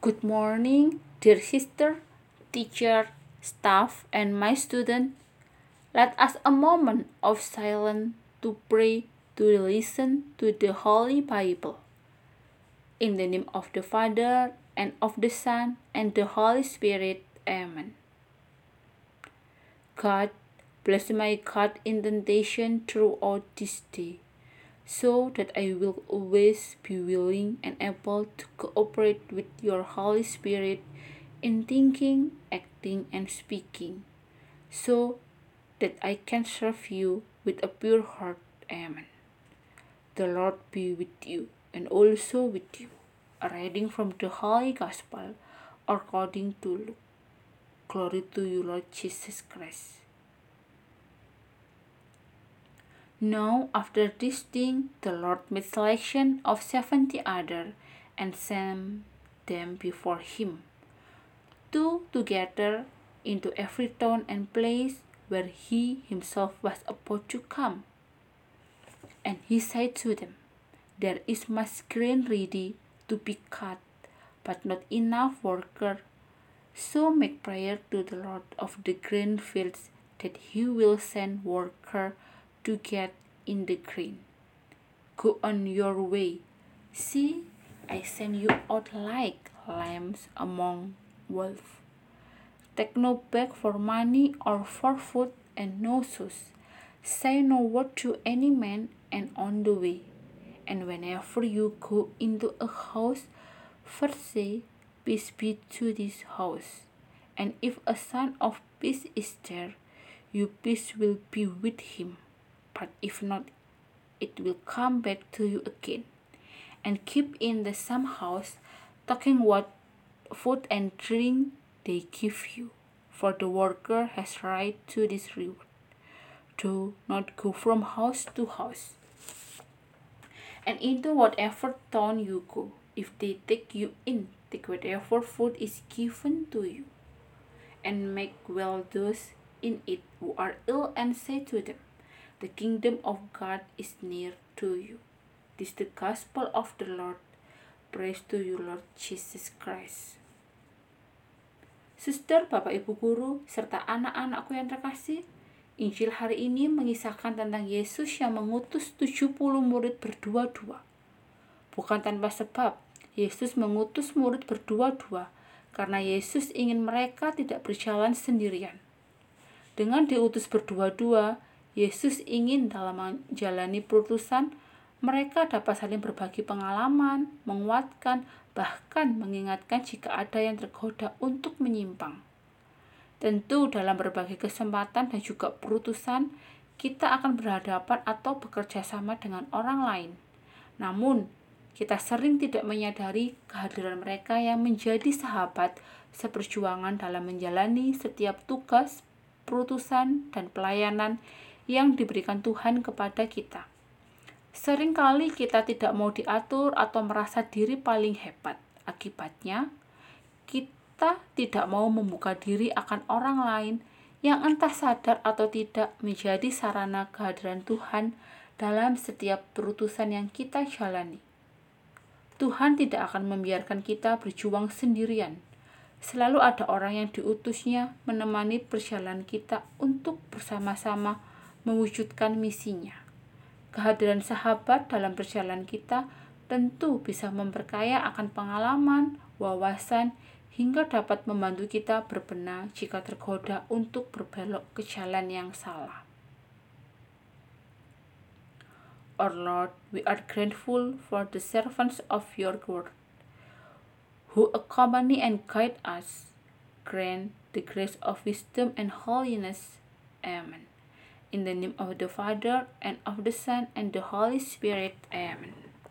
Good morning, dear sister, teacher, staff, and my student. Let us a moment of silence to pray, to listen to the Holy Bible. In the name of the Father, and of the Son, and the Holy Spirit. Amen. God, bless my God intention throughout this day so that I will always be willing and able to cooperate with your Holy Spirit in thinking, acting, and speaking, so that I can serve you with a pure heart. Amen. The Lord be with you and also with you. A reading from the Holy Gospel according to Luke. Glory to you, Lord Jesus Christ. Now, after this thing, the Lord made selection of seventy other, and sent them before him, two together into every town and place where he himself was about to come. And he said to them, There is much grain ready to be cut, but not enough worker. So make prayer to the Lord of the grain fields that he will send worker to get in the grain. Go on your way. See, I send you out like lambs among wolves. Take no bag for money or for food and no shoes. Say no word to any man and on the way. And whenever you go into a house, first say, Peace be to this house. And if a son of peace is there, your peace will be with him but if not, it will come back to you again. And keep in the same house, talking what food and drink they give you, for the worker has right to this reward. Do not go from house to house. And into whatever town you go, if they take you in, take whatever food is given to you, and make well those in it who are ill, and say to them, the kingdom of God is near to you. This is the gospel of the Lord. Praise to you, Lord Jesus Christ. Suster, Bapak Ibu Guru, serta anak-anakku yang terkasih, Injil hari ini mengisahkan tentang Yesus yang mengutus 70 murid berdua-dua. Bukan tanpa sebab, Yesus mengutus murid berdua-dua karena Yesus ingin mereka tidak berjalan sendirian. Dengan diutus berdua-dua, Yesus ingin dalam menjalani perutusan, mereka dapat saling berbagi pengalaman, menguatkan, bahkan mengingatkan jika ada yang tergoda untuk menyimpang. Tentu dalam berbagai kesempatan dan juga perutusan, kita akan berhadapan atau bekerja sama dengan orang lain. Namun, kita sering tidak menyadari kehadiran mereka yang menjadi sahabat seperjuangan dalam menjalani setiap tugas, perutusan, dan pelayanan yang diberikan Tuhan kepada kita. Seringkali kita tidak mau diatur atau merasa diri paling hebat. Akibatnya, kita tidak mau membuka diri akan orang lain yang entah sadar atau tidak menjadi sarana kehadiran Tuhan dalam setiap perutusan yang kita jalani. Tuhan tidak akan membiarkan kita berjuang sendirian. Selalu ada orang yang diutusnya menemani perjalanan kita untuk bersama-sama mewujudkan misinya. Kehadiran sahabat dalam perjalanan kita tentu bisa memperkaya akan pengalaman, wawasan, hingga dapat membantu kita berbenah jika tergoda untuk berbelok ke jalan yang salah. Our Lord, we are grateful for the servants of your word, who accompany and guide us. Grant the grace of wisdom and holiness. Amen. In the name of the Father, and of the Son, and the Holy Spirit. Amen.